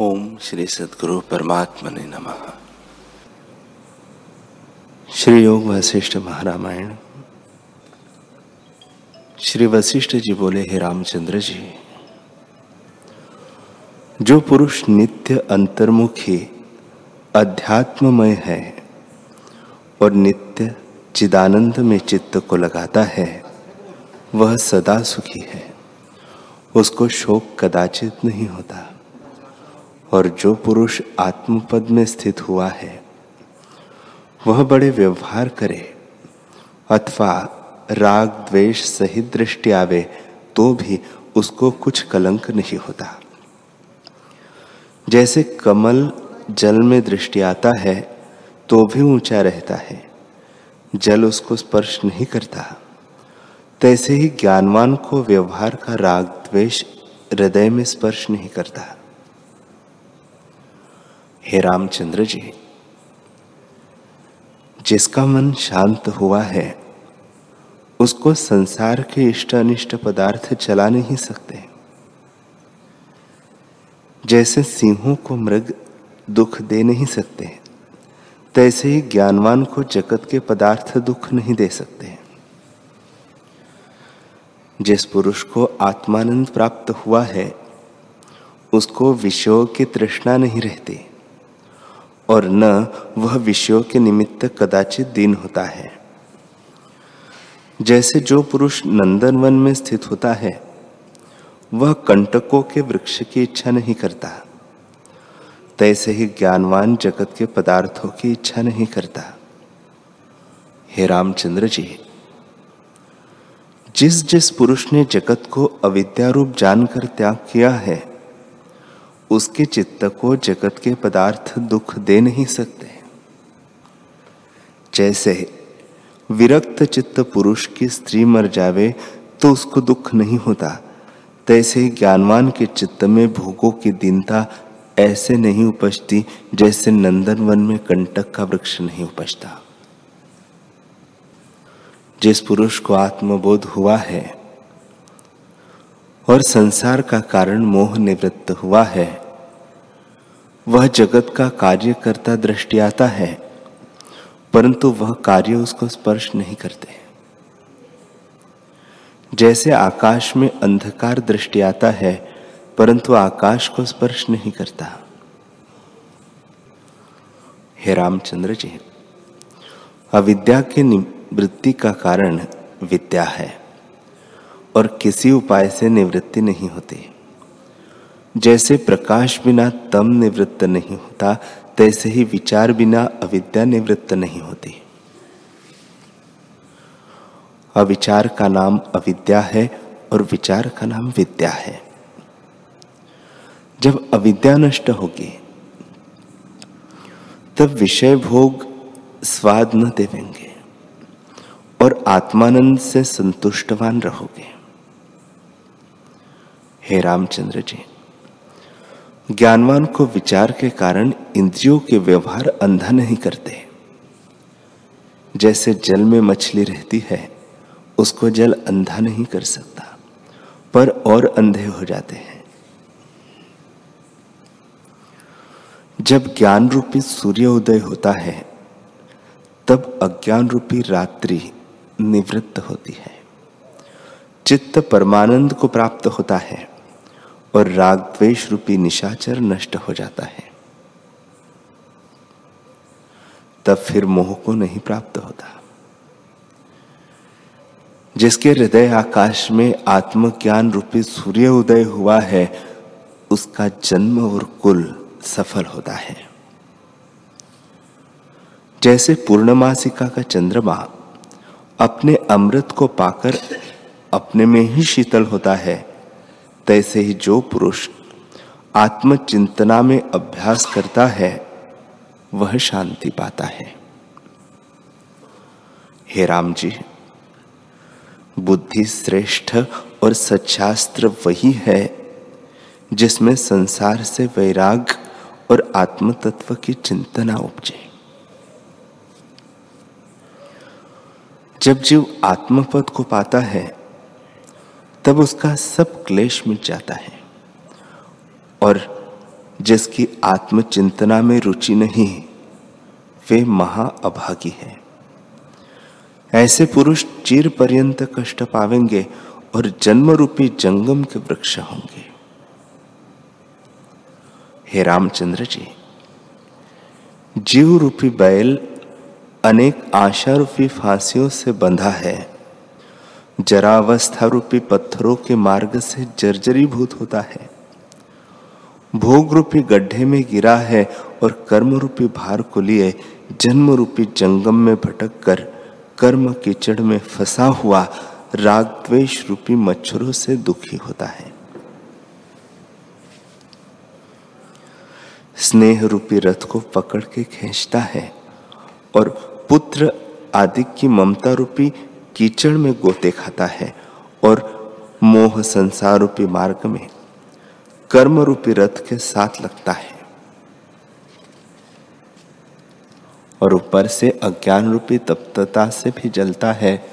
ओम श्री सदगुरु परमात्मा ने नमः। श्री योग वशिष्ठ महारामायण। श्री वशिष्ठ जी बोले, हे रामचंद्र जी, जो पुरुष नित्य अंतर्मुखी, अध्यात्ममय है और नित्य चिदानंद में चित्त को लगाता है, वह सदा सुखी है। उसको शोक कदाचित नहीं होता। और जो पुरुष आत्मपद में स्थित हुआ है, वह बड़े व्यवहार करे, अथवा राग, द्वेष सहित दृष्टि आवे तो भी उसको कुछ कलंक नहीं होता। जैसे कमल जल में दृष्टि आता है तो भी ऊँचा रहता है, जल उसको स्पर्श नहीं करता। तैसे ही ज्ञानवान को व्यवहार का राग, द्वेष हृदय में स्पर्श नहीं करता। हे रामचंद्र जी, जिसका मन शांत हुआ है, उसको संसार के इष्ट अनिष्ट पदार्थ चला नहीं सकते। जैसे सिंहों को मृग दुख दे नहीं सकते, तैसे ही ज्ञानवान को जगत के पदार्थ दुख नहीं दे सकते। जिस पुरुष को आत्मानंद प्राप्त हुआ है, उसको विषयों की तृष्णा नहीं रहती। और न वह विषयों के निमित्त कदाचित दीन होता है। जैसे जो पुरुष नंदनवन में स्थित होता है, वह कंटकों के वृक्ष की इच्छा नहीं करता। तैसे ही ज्ञानवान जगत के पदार्थों की इच्छा नहीं करता। हे रामचंद्र जी, जिस जिस पुरुष ने जगत को अविद्यारूप जानकर त्याग किया है उसके चित्त को जगत के पदार्थ दुख दे नहीं सकते। जैसे विरक्त चित्त पुरुष की स्त्री मर जावे तो उसको दुख नहीं होता। तैसे ज्ञानवान के चित्त में भोगों की दीनता ऐसे नहीं उपजती, जैसे नंदन वन में कंटक का वृक्ष नहीं उपजता। जिस पुरुष को आत्मबोध हुआ है और संसार का कारण मोह निवृत्त हुआ है वह जगत का कार्य करता दृष्टि आता है, परंतु वह कार्य उसको स्पर्श नहीं करते। जैसे आकाश में अंधकार दृष्टि आता है, परंतु आकाश को स्पर्श नहीं करता। हे रामचंद्र जी, अविद्या के निवृत्ति का कारण विद्या है, और किसी उपाय से निवृत्ति नहीं होती। जैसे प्रकाश बिना तम निवृत्त नहीं होता, तैसे ही विचार बिना अविद्या निवृत्त नहीं होती। अविचार का नाम अविद्या है और विचार का नाम विद्या है। जब अविद्या नष्ट होगी, तब विषय भोग स्वाद न देवेंगे और आत्मानंद से संतुष्टवान रहोगे। हे रामचंद्र जी ज्ञानवान को विचार के कारण इंद्रियों के व्यवहार अंधा नहीं करते। जैसे जल में मछली रहती है, उसको जल अंधा नहीं कर सकता, पर और अंधे हो जाते हैं। जब ज्ञान रूपी सूर्य उदय होता है, तब अज्ञान रूपी रात्रि निवृत्त होती है। चित्त परमानंद को प्राप्त होता है। और राग द्वेष रूपी निशाचर नष्ट हो जाता है। तब फिर मोह को नहीं प्राप्त होता। जिसके हृदय आकाश में आत्मज्ञान रूपी सूर्य उदय हुआ है, उसका जन्म और कुल सफल होता है। जैसे पूर्णमासिका का चंद्रमा अपने अमृत को पाकर अपने में ही शीतल होता है तैसे ही जो पुरुष आत्मचिंतना में अभ्यास करता है, वह शांति पाता है। हे राम जी बुद्धि श्रेष्ठ और सच्छास्त्र वही है, जिसमें संसार से वैराग और आत्म तत्व की चिंतना उपजे। जब जीव आत्मपद को पाता है तब उसका सब क्लेश मिट जाता है। और जिसकी आत्मचिंतना में रुचि नहीं वे महा अभागी है। ऐसे पुरुष चिर पर्यंत कष्ट पावेंगे और जन्म रूपी जंगम के वृक्ष होंगे। हे रामचंद्र जी जीव रूपी बैल अनेक आशा रूपी फांसियों से बंधा है। जरावस्था रूपी पत्थरों के मार्ग से जर्जरीभूत होता है। भोग रूपी गड्ढे में गिरा है और कर्म रूपी भार को लिए जन्म रूपी जंगम में भटक कर कर्म कीचड़ में फंसा हुआ राग द्वेष रूपी मच्छरों से दुखी होता है। स्नेह रूपी रथ को पकड़ के खींचता है और पुत्र आदि की ममता रूपी कीचड़ में गोते खाता है और मोह संसार रूपी मार्ग में कर्म रूपी रथ के साथ लगता है। और ऊपर से अज्ञान रूपी तप्तता से भी जलता है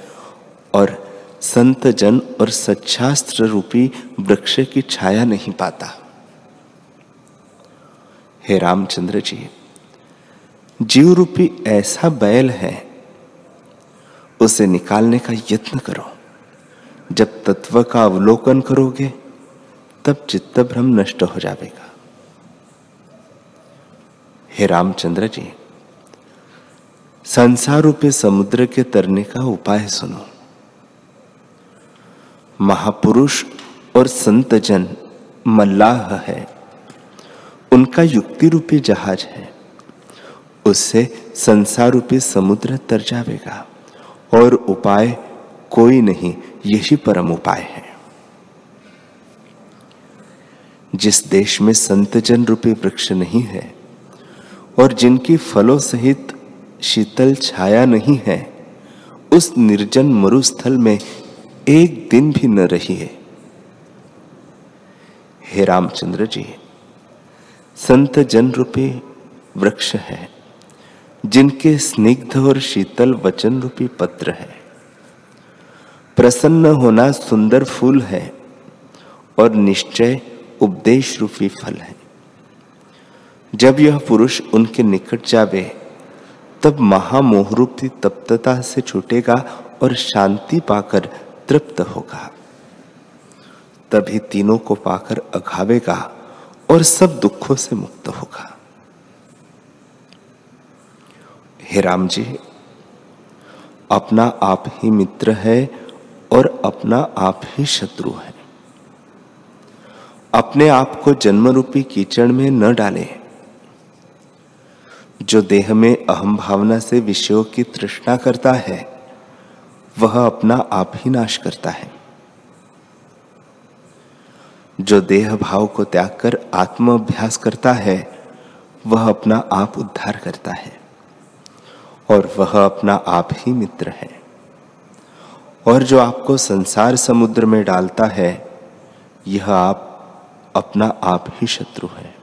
और संत जन और सच्छास्त्र रूपी वृक्ष की छाया नहीं पाता। हे रामचंद्र जी जीव रूपी ऐसा बैल है उसे निकालने का यत्न करो। जब तत्व का अवलोकन करोगे, तब चित्त भ्रम नष्ट हो जाएगा। हे रामचंद्र जी संसार रूपी समुद्र के तरने का उपाय सुनो। महापुरुष और संत जन मल्लाह है। उनका युक्ति रूपी जहाज़ है। उससे संसार रूपी समुद्र तर जाएगा और उपाय कोई नहीं, यही परम उपाय है। जिस देश में संतजन रूपी वृक्ष नहीं है और जिनकी फलों सहित शीतल छाया नहीं है, उस निर्जन मरुस्थल में एक दिन भी न रही है हे रामचंद्र जी संत जन रूपी वृक्ष है। जिनके स्निग्ध और शीतल वचन रूपी पत्र है। प्रसन्न होना सुंदर फूल है और निश्चय उपदेश रूपी फल है। जब यह पुरुष उनके निकट जावे, तब महामोह रूपी तप्तता से छूटेगा और शांति पाकर तृप्त होगा। तभी तीनों को पाकर अघावेगा और सब दुखों से मुक्त होगा। हे राम जी, अपना आप ही मित्र है और अपना आप ही शत्रु है। अपने आप को जन्म रूपी कीचड़ में न डाले। जो देह में अहम भावना से विषयों की तृष्णा करता है, वह अपना आप ही नाश करता है। जो देह भाव को त्याग कर आत्म अभ्यास करता है, वह अपना आप उद्धार करता है। और वह अपना आप ही मित्र है। और जो आपको संसार समुद्र में डालता है, यह आप अपना आप ही शत्रु है।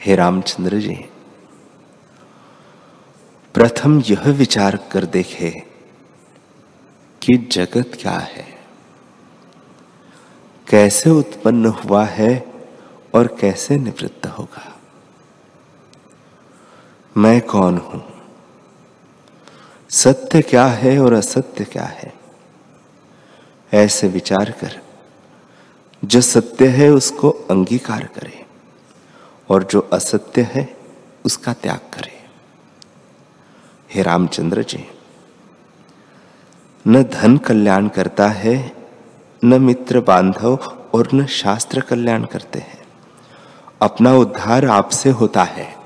हे रामचंद्र जी, प्रथम यह विचार कर देखे कि जगत क्या है, कैसे उत्पन्न हुआ है और कैसे निवृत्त होगा। मैं कौन हूँ? सत्य क्या है और असत्य क्या है? ऐसे विचार कर, जो सत्य है उसको अंगीकार करे और जो असत्य है उसका त्याग करे। हे रामचंद्र जी, न धन कल्याण करता है, न मित्र बांधव और न शास्त्र कल्याण करते हैं। अपना उद्धार आपसे होता है।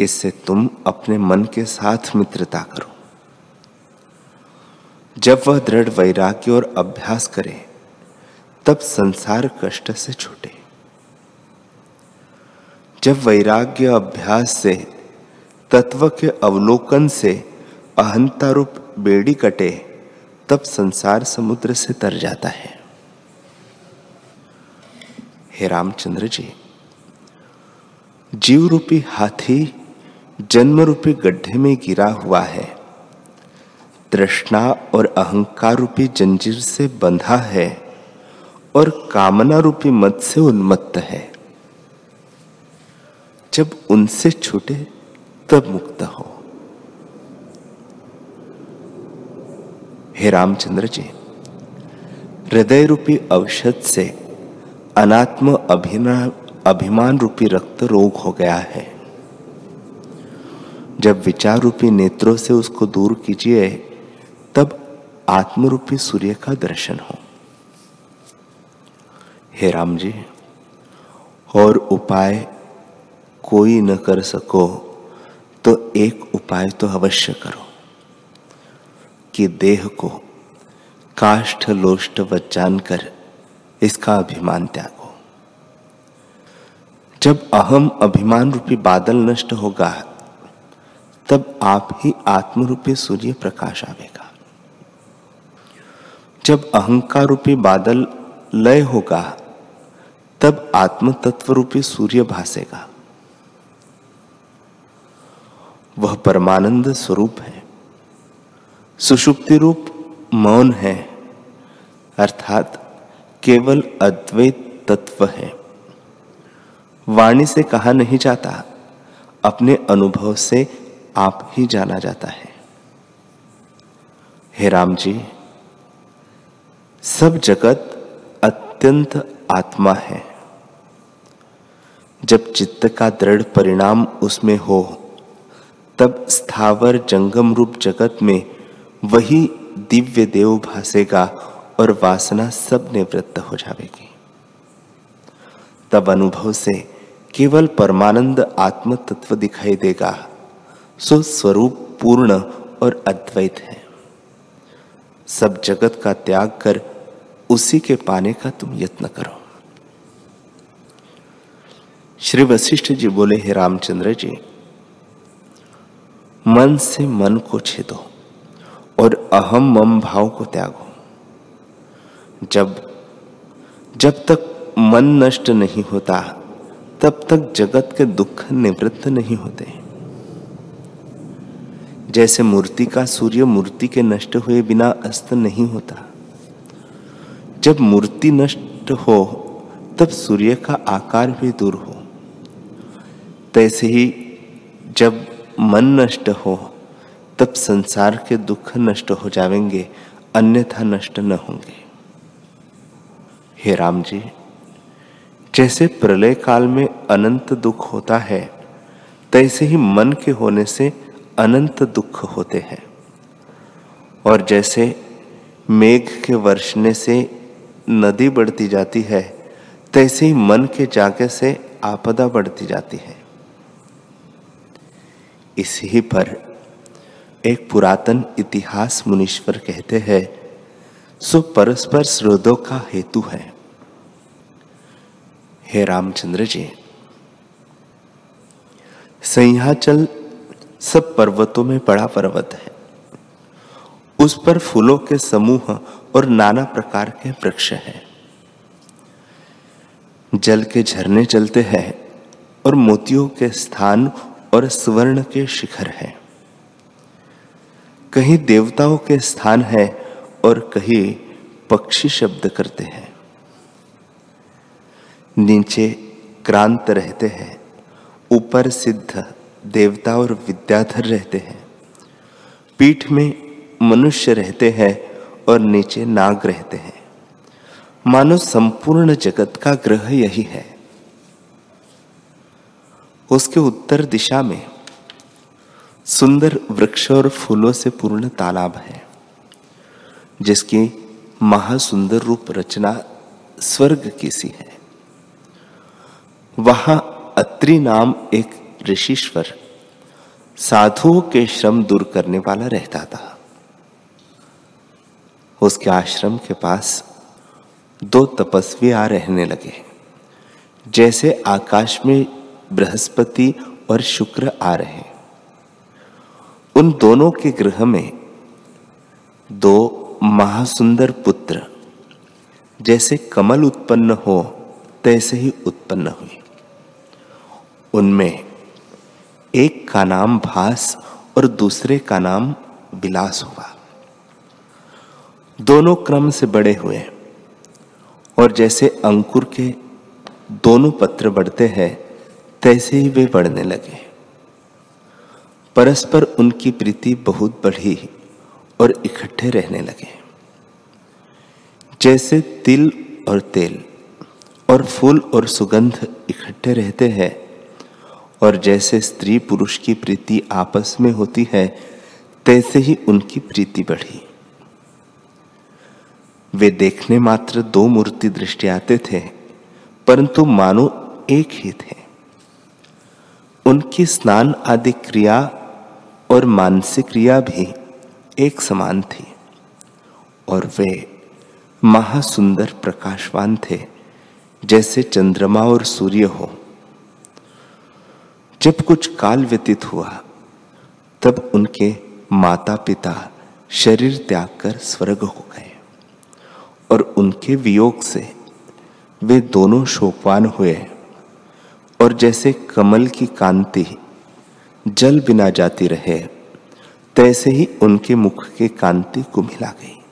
इससे तुम अपने मन के साथ मित्रता करो। जब वह दृढ़ वैराग्य और अभ्यास करे, तब संसार कष्ट से छूटे। जब वैराग्य अभ्यास से, तत्व के अवलोकन से अहंता रूप बेड़ी कटे, तब संसार समुद्र से तर जाता है। हे रामचंद्र जी जीव रूपी हाथी जन्म रूपी गड्ढे में गिरा हुआ है। तृष्णा और अहंकार रूपी जंजीर से बंधा है और कामना रूपी मत से उन्मत्त है। जब उनसे छूटे, तब मुक्त हो। हे रामचंद्र जी हृदय रूपी औषध से अनात्म अभिमान रूपी रक्त रोग हो गया है। जब विचार रूपी नेत्रों से उसको दूर कीजिए, तब आत्मरूपी सूर्य का दर्शन हो। हे राम जी, और उपाय कोई न कर सको तो एक उपाय तो अवश्य करो, कि देह को काष्ठ लोष्ट व जानकर इसका अभिमान त्यागो। जब अहम अभिमान रूपी बादल नष्ट होगा तब आप ही आत्म रूपी सूर्य प्रकाश आवेगा। जब अहंकार रूपी बादल लय होगा, तब आत्म तत्व रूपी सूर्य भासेगा। वह परमानंद स्वरूप है। सुषुप्ति रूप मौन है। अर्थात केवल अद्वैत तत्व है। वाणी से कहा नहीं जाता, अपने अनुभव से आप ही जाना जाता है। हे राम जी, सब जगत अत्यंत आत्मा है। जब चित्त का दृढ़ परिणाम उसमें हो, तब स्थावर जंगम रूप जगत में वही दिव्य देव भासेगा और वासना सब निवृत्त हो जाएगी। तब अनुभव से केवल परमानंद आत्म तत्व दिखाई देगा। सो स्वरूप पूर्ण और अद्वैत है। सब जगत का त्याग कर उसी के पाने का तुम यत्न करो। श्री वशिष्ठ जी बोले, हे रामचंद्र जी, मन से मन को छेदो और अहम मम भाव को त्यागो। जब जब तक मन नष्ट नहीं होता, तब तक जगत के दुख निवृत्त नहीं होते। जैसे मूर्ति का सूर्य मूर्ति के नष्ट हुए बिना अस्त नहीं होता। जब मूर्ति नष्ट हो, तब सूर्य का आकार भी दूर हो। तैसे ही जब मन नष्ट हो, तब संसार के दुख नष्ट हो जाएँगे, अन्यथा नष्ट न होंगे। हे राम जी जैसे प्रलय काल में अनंत दुख होता है, तैसे ही मन के होने से अनंत दुख होते हैं। और जैसे मेघ के वर्षने से नदी बढ़ती जाती है, तैसे ही मन के जागे से आपदा बढ़ती जाती है। इसी पर एक पुरातन इतिहास मुनीश्वर कहते हैं, सो परस्पर स्रोतों का हेतु है। हे रामचंद्र जी सह्याचल सब पर्वतों में बड़ा पर्वत है। उस पर फूलों के समूह और नाना प्रकार के वृक्ष हैं। जल के झरने चलते हैं और मोतियों के स्थान और स्वर्ण के शिखर हैं। कहीं देवताओं के स्थान है और कहीं पक्षी शब्द करते हैं। नीचे क्रांत रहते हैं, ऊपर सिद्ध देवता और विद्याधर रहते हैं। पीठ में मनुष्य रहते हैं और नीचे नाग रहते हैं। मानो संपूर्ण जगत का ग्रह यही है। उसके उत्तर दिशा में सुंदर वृक्ष और फूलों से पूर्ण तालाब है, जिसकी महासुंदर रूप रचना स्वर्ग की सी है। वहाँ अत्रि नाम एक ऋषिश्वर साधुओं के श्रम दूर करने वाला रहता था। उसके आश्रम के पास दो तपस्वी आ रहने लगे, जैसे आकाश में बृहस्पति और शुक्र आ रहे। उन दोनों के गृह में दो महासुंदर पुत्र, जैसे कमल उत्पन्न हो, तैसे ही उत्पन्न हुए उनमें एक का नाम भास और दूसरे का नाम विलास हुआ दोनों क्रम से बड़े हुए और जैसे अंकुर के दोनों पत्र बढ़ते हैं, तैसे ही वे बढ़ने लगे। परस्पर उनकी प्रीति बहुत बढ़ी और इकट्ठे रहने लगे। जैसे तिल और तेल और फूल और सुगंध इकट्ठे रहते हैं और जैसे स्त्री पुरुष की प्रीति आपस में होती है, तैसे ही उनकी प्रीति बढ़ी। वे देखने मात्र दो मूर्ति दृष्टि आते थे, परंतु मानो एक ही थे। उनकी स्नान आदि क्रिया और मानसिक क्रिया भी एक समान थी, और वे महासुंदर प्रकाशवान थे, जैसे चंद्रमा और सूर्य हो। जब कुछ काल व्यतीत हुआ, तब उनके माता पिता शरीर त्याग कर स्वर्ग हो गए और उनके वियोग से वे दोनों शोकवान हुए। और जैसे कमल की कांति जल बिना जाती रहे, तैसे ही उनके मुख के कांति को मिला गई।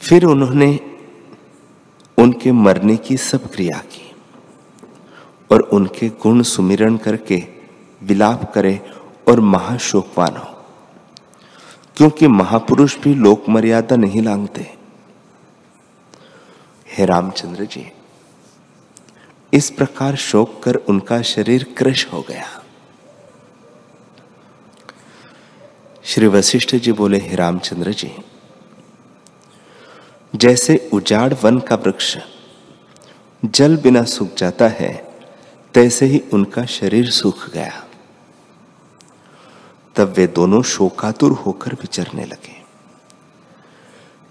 फिर उन्होंने उनके मरने की सब क्रिया की। और उनके गुण सुमिरण करके विलाप करे और महाशोकवान हो। क्योंकि महापुरुष भी लोक मर्यादा नहीं लांगते। हे रामचंद्र जी, इस प्रकार शोक कर उनका शरीर क्रश हो गया। श्री वशिष्ठ जी बोले, हे रामचंद्र जी, जैसे उजाड़ वन का वृक्ष, जल बिना सूख जाता है तैसे ही उनका शरीर सूख गया। तब वे दोनों शोकातुर होकर विचरने लगे।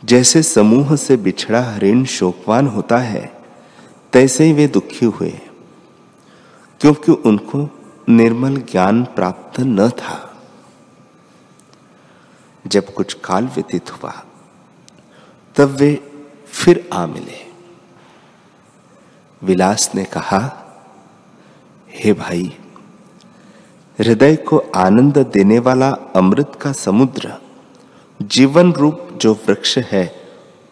जैसे समूह से बिछड़ा हरिण शोकवान होता है तैसे ही वे दुखी हुए, क्योंकि उनको निर्मल ज्ञान प्राप्त न था। जब कुछ काल व्यतीत हुआ, तब वे फिर आ मिले। विलास ने कहा हे भाई, हृदय को आनंद देने वाला अमृत का समुद्र, जीवन रूप जो वृक्ष है,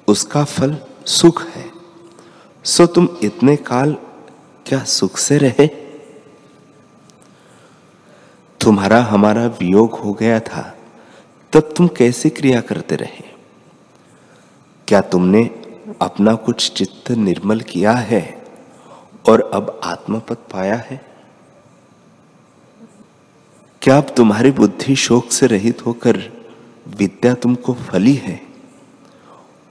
उसका फल सुख है। सो तुम इतने काल क्या सुख से रहे? तुम्हारा हमारा वियोग हो गया था, तब तुम कैसे क्रिया करते रहे? क्या तुमने अपना कुछ चित्त निर्मल किया है और अब आत्मपद पाया है? क्या अब तुम्हारी बुद्धि शोक से रहित होकर विद्या तुमको फली है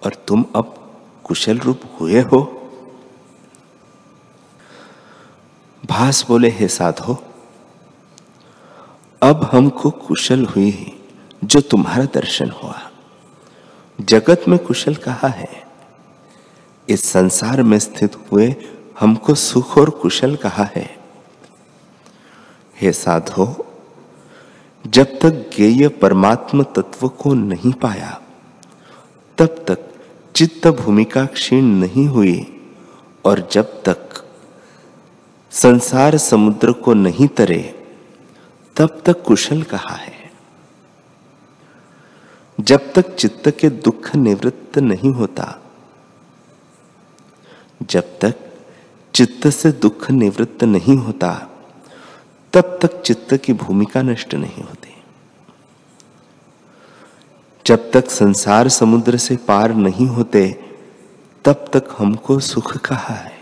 और तुम अब कुशल रूप हुए हो? भास बोले, हे साधो, अब हमको कुशल हुई जो तुम्हारा दर्शन हुआ। जगत में कुशल कहा है? इस संसार में स्थित हुए हमको सुख और कुशल कहा है? हे साधो जब तक गेय परमात्म तत्व को नहीं पाया, तब तक चित्त भूमिका क्षीण नहीं हुई और जब तक संसार समुद्र को नहीं तरे, तब तक कुशल कहा है। जब तक चित्त के दुख निवृत्त नहीं होता, जब तक चित्त से दुख निवृत्त नहीं होता तब तक चित्त की भूमिका नष्ट नहीं होती। जब तक संसार समुद्र से पार नहीं होते, तब तक हमको सुख कहा है?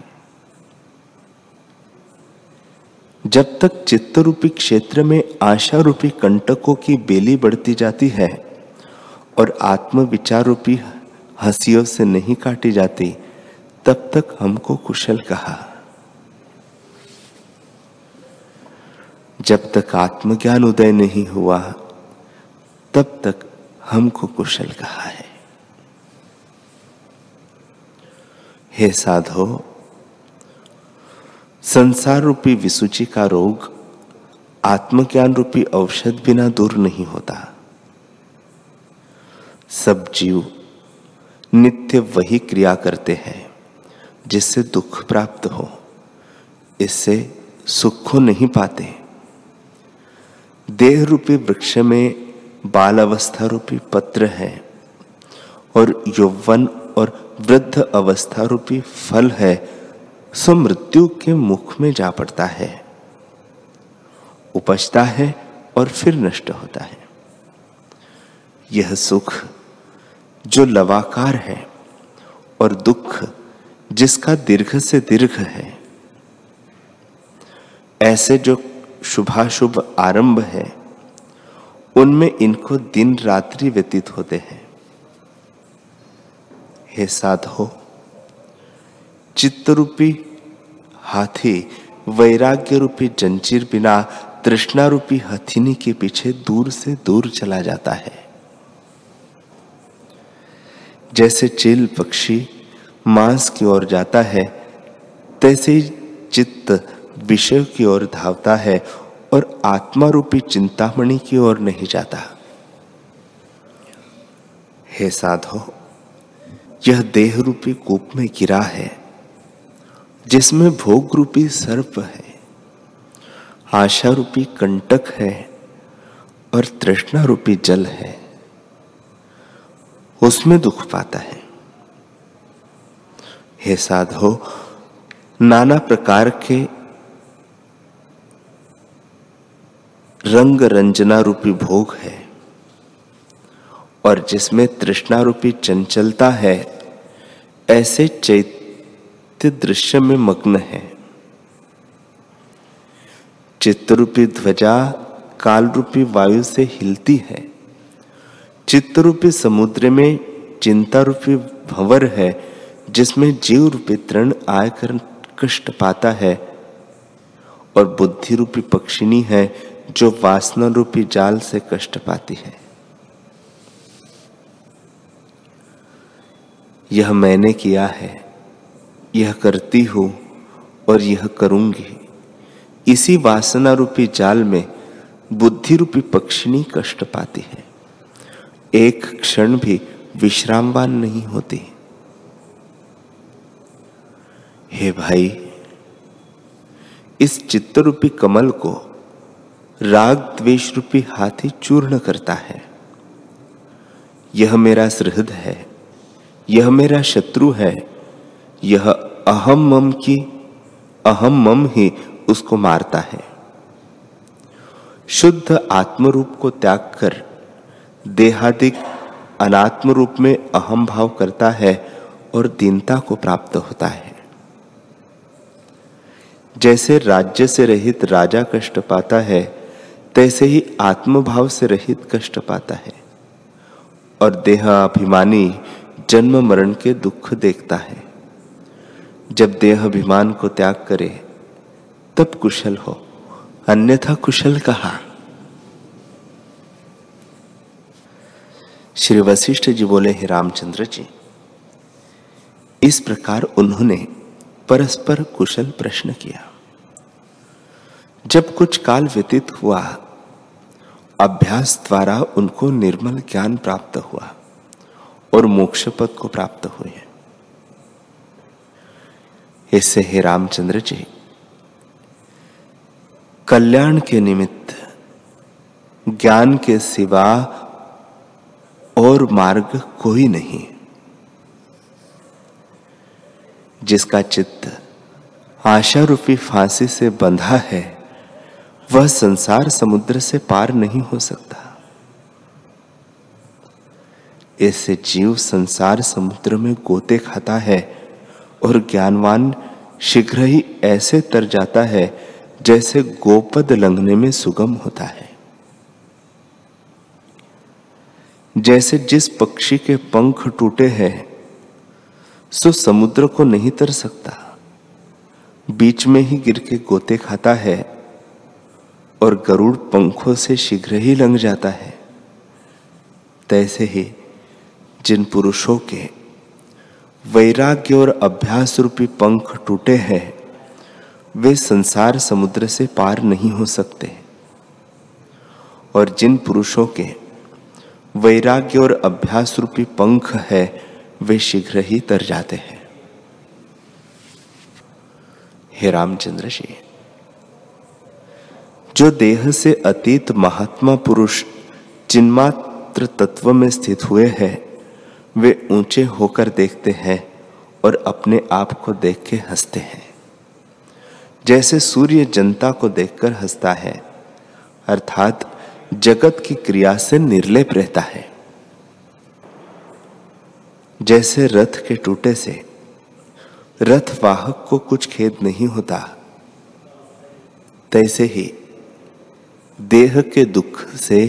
जब तक चित्त रूपी क्षेत्र में आशा रूपी कंटकों की बेली बढ़ती जाती है और आत्म विचार रूपी हंसियों से नहीं काटी जाती, तब तक हमको कुशल कहा? जब तक आत्मज्ञान उदय नहीं हुआ, तब तक हमको कुशल कहा है। हे साधो संसार रूपी विसूचि का रोग आत्मज्ञान रूपी औषध बिना दूर नहीं होता। सब जीव नित्य वही क्रिया करते हैं जिससे दुख प्राप्त हो, इससे सुख को नहीं पाते। देह रूपी वृक्ष में बाल अवस्था रूपी पत्र है और यौवन और वृद्ध अवस्था रूपी फल है, सो मृत्यु के मुख में जा पड़ता है। उपजता है और फिर नष्ट होता है। यह सुख जो लवाकार है और दुख जिसका दीर्घ से दीर्घ है, ऐसे जो शुभाशुभ आरंभ है, उनमें इनको दिन रात्रि व्यतीत होते हैं। हे साधो चित्त रूपी हाथी वैराग्य रूपी जंजीर बिना तृष्णा रूपी हथिनी के पीछे दूर से दूर चला जाता है। जैसे चिल पक्षी मांस की ओर जाता है, तैसे चित्त विषय की ओर धावता है और आत्मा रूपी चिंतामणि की ओर नहीं जाता। हे साधो, यह देह रूपी कूप में गिरा है, जिसमें भोग रूपी सर्प है आशा रूपी कंटक है और तृष्णा रूपी जल है, उसमें दुख पाता है। हे साधो, नाना प्रकार के रंग रंजना रूपी भोग है और जिसमें तृष्णा रूपी चंचलता है, ऐसे चैत्य दृश्य में मग्न है। चित्तरूपी ध्वजा काल रूपी वायु से हिलती है। चित्तरूपी समुद्र में चिंता रूपी भंवर है, जिसमें जीव रूपी तृण आयकर कष्ट पाता है और बुद्धि रूपी पक्षिणी है जो वासना रूपी जाल से कष्ट पाती है। यह मैंने किया है, यह करती हूँ और यह करूँगी। इसी वासना रूपी जाल में बुद्धि रूपी पक्षिणी कष्ट पाती है। एक क्षण भी विश्रामवान नहीं होती। हे भाई, इस चित्त रूपी कमल को राग द्वेष रूपी हाथी चूर्ण करता है। यह मेरा सृहद है, यह मेरा शत्रु है, यह अहम मम की अहम मम ही उसको मारता है। शुद्ध आत्मरूप को त्याग कर देहादिक अनात्म रूप में अहम भाव करता है और दीनता को प्राप्त होता है। जैसे राज्य से रहित राजा कष्ट पाता है तैसे ही आत्मभाव से रहित कष्ट पाता है और देह अभिमानी जन्म मरण के दुख देखता है। जब देह अभिमान को त्याग करे, तब कुशल हो। अन्यथा कुशल कहा? श्री वशिष्ठ जी बोले, हे रामचंद्र जी, इस प्रकार उन्होंने परस्पर कुशल प्रश्न किया। जब कुछ काल व्यतीत हुआ अभ्यास द्वारा उनको निर्मल ज्ञान प्राप्त हुआ और मोक्ष पद को प्राप्त हुए इससे हे रामचंद्र जी, कल्याण के निमित्त, ज्ञान के सिवा और मार्ग कोई नहीं। जिसका चित्त आशा रूपी फांसी से बंधा है वह संसार समुद्र से पार नहीं हो सकता। ऐसे जीव संसार समुद्र में गोते खाता है और ज्ञानवान शीघ्र ही ऐसे तर जाता है जैसे गोपद लंघने में सुगम होता है। जैसे जिस पक्षी के पंख टूटे हैं, सो समुद्र को नहीं तर सकता। बीच में ही गिर के गोते खाता है और गरुड़ पंखों से शीघ्र ही लंघ जाता है। तैसे ही जिन पुरुषों के वैराग्य और अभ्यास रूपी पंख टूटे हैं, वे संसार समुद्र से पार नहीं हो सकते। और जिन पुरुषों के वैराग्य और अभ्यास रूपी पंख है, वे शीघ्र ही तर जाते हैं। हे रामचंद्र जी। जो देह से अतीत महात्मा पुरुष चिन्मात्र तत्व में स्थित हुए हैं, वे ऊँचे होकर देखते हैं और अपने आप को देख के हँसते हैं। जैसे सूर्य जनता को देखकर हंसता है, अर्थात जगत की क्रिया से निर्लेप रहता है। जैसे रथ के टूटे से रथ वाहक को कुछ खेद नहीं होता। तैसे ही देह के दुख से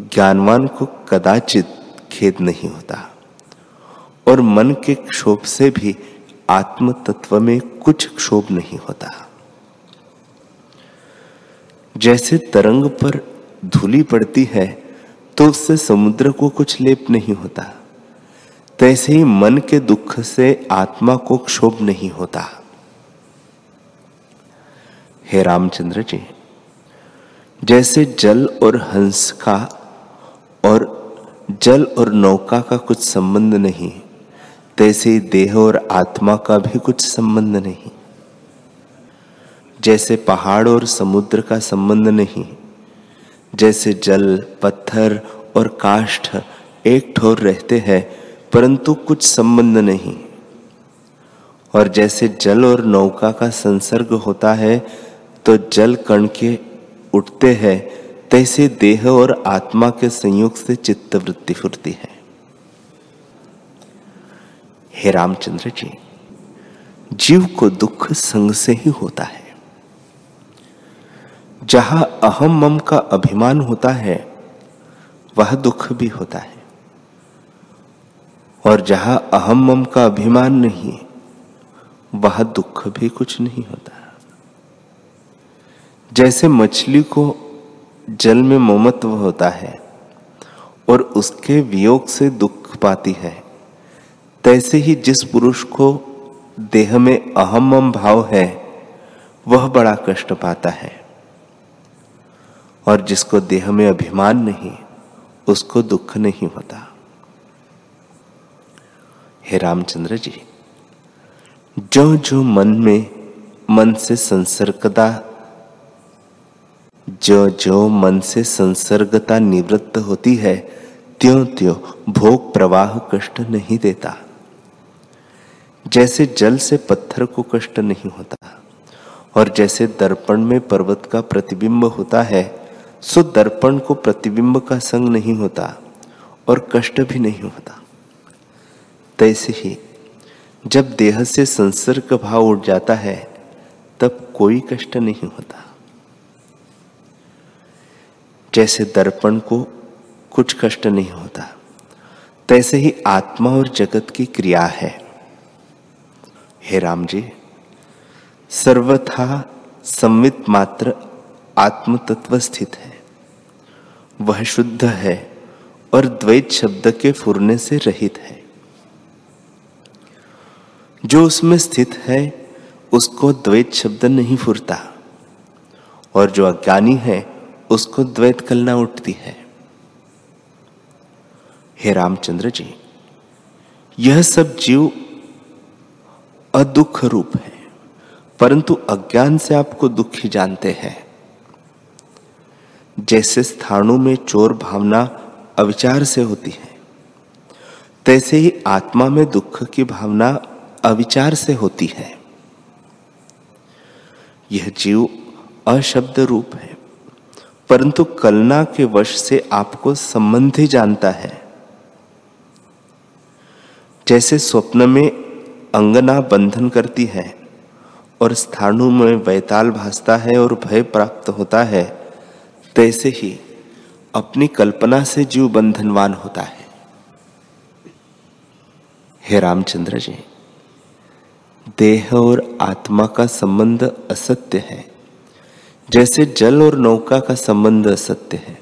ज्ञानवान को कदाचित खेद नहीं होता और मन के क्षोभ से भी आत्म तत्व में कुछ क्षोभ नहीं होता। जैसे तरंग पर धूली पड़ती है तो उससे समुद्र को कुछ लेप नहीं होता। तैसे ही मन के दुख से आत्मा को क्षोभ नहीं होता। हे रामचंद्र जी जैसे जल और हंस का और जल और नौका का कुछ संबंध नहीं, तैसे देह और आत्मा का भी कुछ संबंध नहीं। जैसे पहाड़ और समुद्र का संबंध नहीं, जैसे जल, पत्थर और काष्ठ एक ठोर रहते हैं, परंतु कुछ संबंध नहीं। और जैसे जल और नौका का संसर्ग होता है तो जल कण के उठते हैं, तैसे देह और आत्मा के संयोग से चित्त वृत्ति फुरती है। हे रामचंद्र जी, जीव को दुख संग से ही होता है। जहाँ अहम मम का अभिमान होता है, वह दुख भी होता है। और जहाँ अहम मम का अभिमान नहीं, वह दुख भी कुछ नहीं होता। जैसे मछली को जल में ममत्व होता है और उसके वियोग से दुख पाती है, तैसे ही जिस पुरुष को देह में अहम भाव है, वह बड़ा कष्ट पाता है। और जिसको देह में अभिमान नहीं, उसको दुख नहीं होता। हे रामचंद्र जी जो जो मन में, मन से संसर्गता जो जो मन से संसर्गता निवृत्त होती है, त्यों त्यों भोग प्रवाह कष्ट नहीं देता। जैसे जल से पत्थर को कष्ट नहीं होता, और जैसे दर्पण में पर्वत का प्रतिबिंब होता है, सो दर्पण को प्रतिबिंब का संग नहीं होता, और कष्ट भी नहीं होता। तैसे ही, जब देह से संसर्ग भाव उठ जाता है, तब कोई कष्ट नहीं होता। जैसे दर्पण को कुछ कष्ट नहीं होता। तैसे ही आत्मा और जगत की क्रिया है। हे राम जी सर्वथा संवित मात्र आत्म तत्व स्थित है। वह शुद्ध है और द्वैत शब्द के फुरने से रहित है। जो उसमें स्थित है, उसको द्वैत शब्द नहीं फुरता। और जो अज्ञानी है उसको द्वैत कलना उठती है। हे रामचंद्र जी, यह सब जीव अदुख रूप है, परंतु अज्ञान से आपको दुखी जानते हैं। जैसे स्थानों में चोर भावना अविचार से होती है, तैसे ही आत्मा में दुख की भावना अविचार से होती है। यह जीव अशब्द रूप है। परंतु कलना के वश से आपको संबंधी जानता है। जैसे स्वप्न में अंगना बंधन करती है और स्थानों में वैताल भासता है और भय प्राप्त होता है, तैसे ही अपनी कल्पना से जीव बंधनवान होता है। हे रामचंद्र जी, देह और आत्मा का संबंध असत्य है। जैसे जल और नौका का संबंध असत्य है।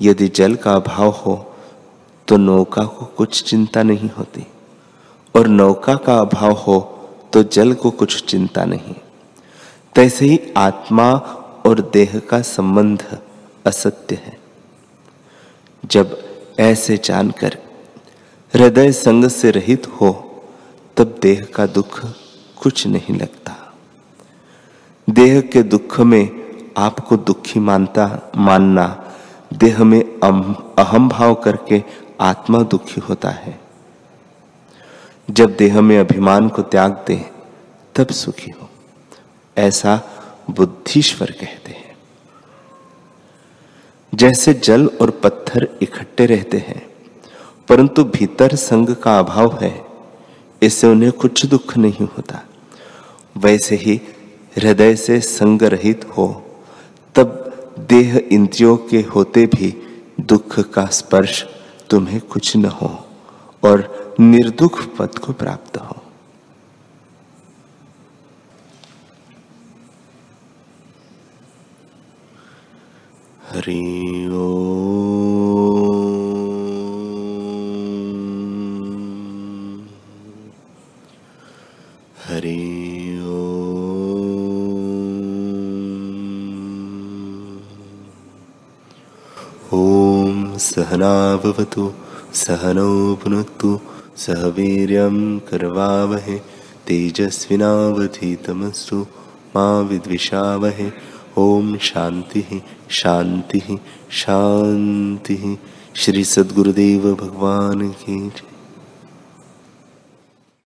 यदि जल का अभाव हो तो नौका को कुछ चिंता नहीं होती। और नौका का अभाव हो तो जल को कुछ चिंता नहीं। तैसे ही आत्मा और देह का संबंध असत्य है। जब ऐसे जानकर हृदय संग से रहित हो, तब देह का दुख कुछ नहीं लगता। देह के दुख में आपको दुखी मानता, मानना, देह में अहम भाव करके आत्मा दुखी होता है। जब देह में अभिमान को त्याग दे, तब सुखी हो। ऐसा बुद्धिश्वर कहते हैं। जैसे जल और पत्थर इकट्ठे रहते हैं, परंतु भीतर संग का अभाव है, इससे उन्हें कुछ दुख नहीं होता। वैसे ही हृदय से संग रहित हो, तब देह इंद्रियों के होते भी दुख का स्पर्श तुम्हें कुछ न हो और निर्दुख पद को प्राप्त हो। हरि हरि सहनावतु सहनौ पुनक्तु सह वीर्यं करवावहे, तेजस्विनावधीतमस्तु, मा विद्विषावहे। ओम शांति शांति शांति श्री सद्गुरुदेव भगवान की